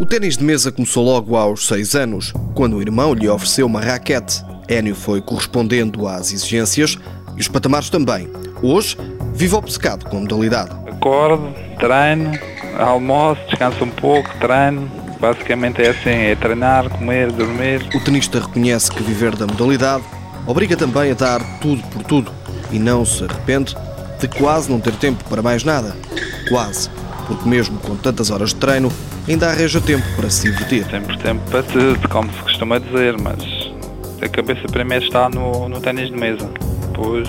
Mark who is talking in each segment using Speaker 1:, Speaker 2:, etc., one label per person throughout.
Speaker 1: O ténis de mesa começou logo aos 6 anos, quando o irmão lhe ofereceu uma raquete. Enio foi correspondendo às exigências e os patamares também. Hoje, vive obcecado com a modalidade.
Speaker 2: Acordo, treino, almoço, descanso um pouco, treino. Basicamente é assim, é treinar, comer, dormir.
Speaker 1: O tenista reconhece que viver da modalidade obriga também a dar tudo por tudo e não se arrepende de quase não ter tempo para mais nada. Quase, porque mesmo com tantas horas de treino, ainda arranja tempo para se divertir.
Speaker 2: Sempre tempo para tudo, como se costuma dizer, mas a cabeça primeiro está no, no ténis de mesa. Depois,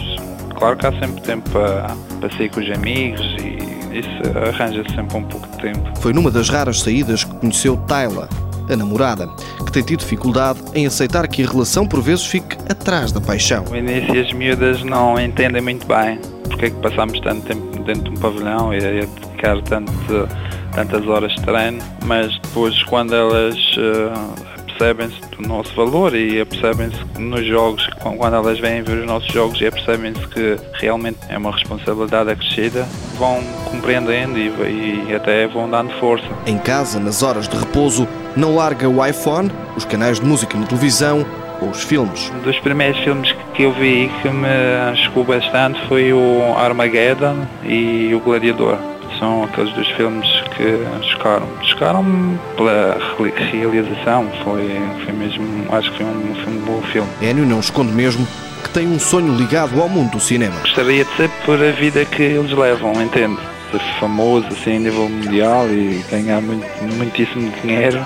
Speaker 2: claro que há sempre tempo para, para sair com os amigos e isso arranja sempre um pouco de tempo.
Speaker 1: Foi numa das raras saídas que conheceu Tayla, a namorada, que tem tido dificuldade em aceitar que a relação por vezes fique atrás da paixão.
Speaker 2: No início as miúdas não entendem muito bem porque é que passamos tanto tempo dentro de um pavilhão e a dedicar tanto, tantas horas de treino, mas depois quando elas uh, percebem-se do nosso valor e percebem-se nos jogos, quando elas vêm ver os nossos jogos e percebem-se que realmente é uma responsabilidade acrescida, vão compreendendo e, e até vão dando força.
Speaker 1: Em casa, nas horas de repouso, não larga o iPhone, os canais de música na televisão ou os filmes.
Speaker 2: Um dos primeiros filmes que eu vi que me chocou bastante foi o Armageddon e o Gladiador. São aqueles dois filmes que chocaram. Chocaram pela realização, foi, foi mesmo, acho que foi um, foi um bom filme.
Speaker 1: Enio não esconde mesmo que tem um sonho ligado ao mundo do cinema.
Speaker 2: Gostaria de ser por a vida que eles levam, entende? Ser famoso assim a nível mundial e ganhar muito, muitíssimo dinheiro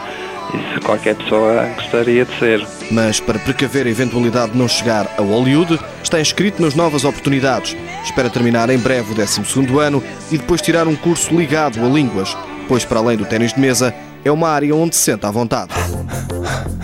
Speaker 2: isso qualquer pessoa gostaria de ser.
Speaker 1: Mas para precaver a eventualidade de não chegar a Hollywood, está inscrito nas novas oportunidades. Espera terminar em breve o 12 ano e depois tirar um curso ligado a línguas, pois para além do ténis de mesa, é uma área onde se sente à vontade.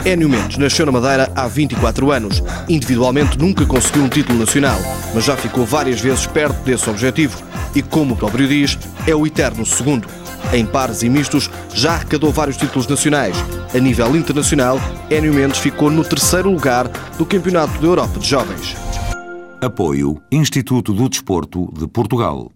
Speaker 1: Enio Mendes nasceu na Madeira há 24 anos. Individualmente nunca conseguiu um título nacional, mas já ficou várias vezes perto desse objetivo e, como o próprio diz, é o eterno segundo. Em pares e mistos, já arrecadou vários títulos nacionais. A nível internacional, Enio Mendes ficou no terceiro lugar do Campeonato da Europa de Jovens.
Speaker 3: Apoio Instituto do Desporto de Portugal.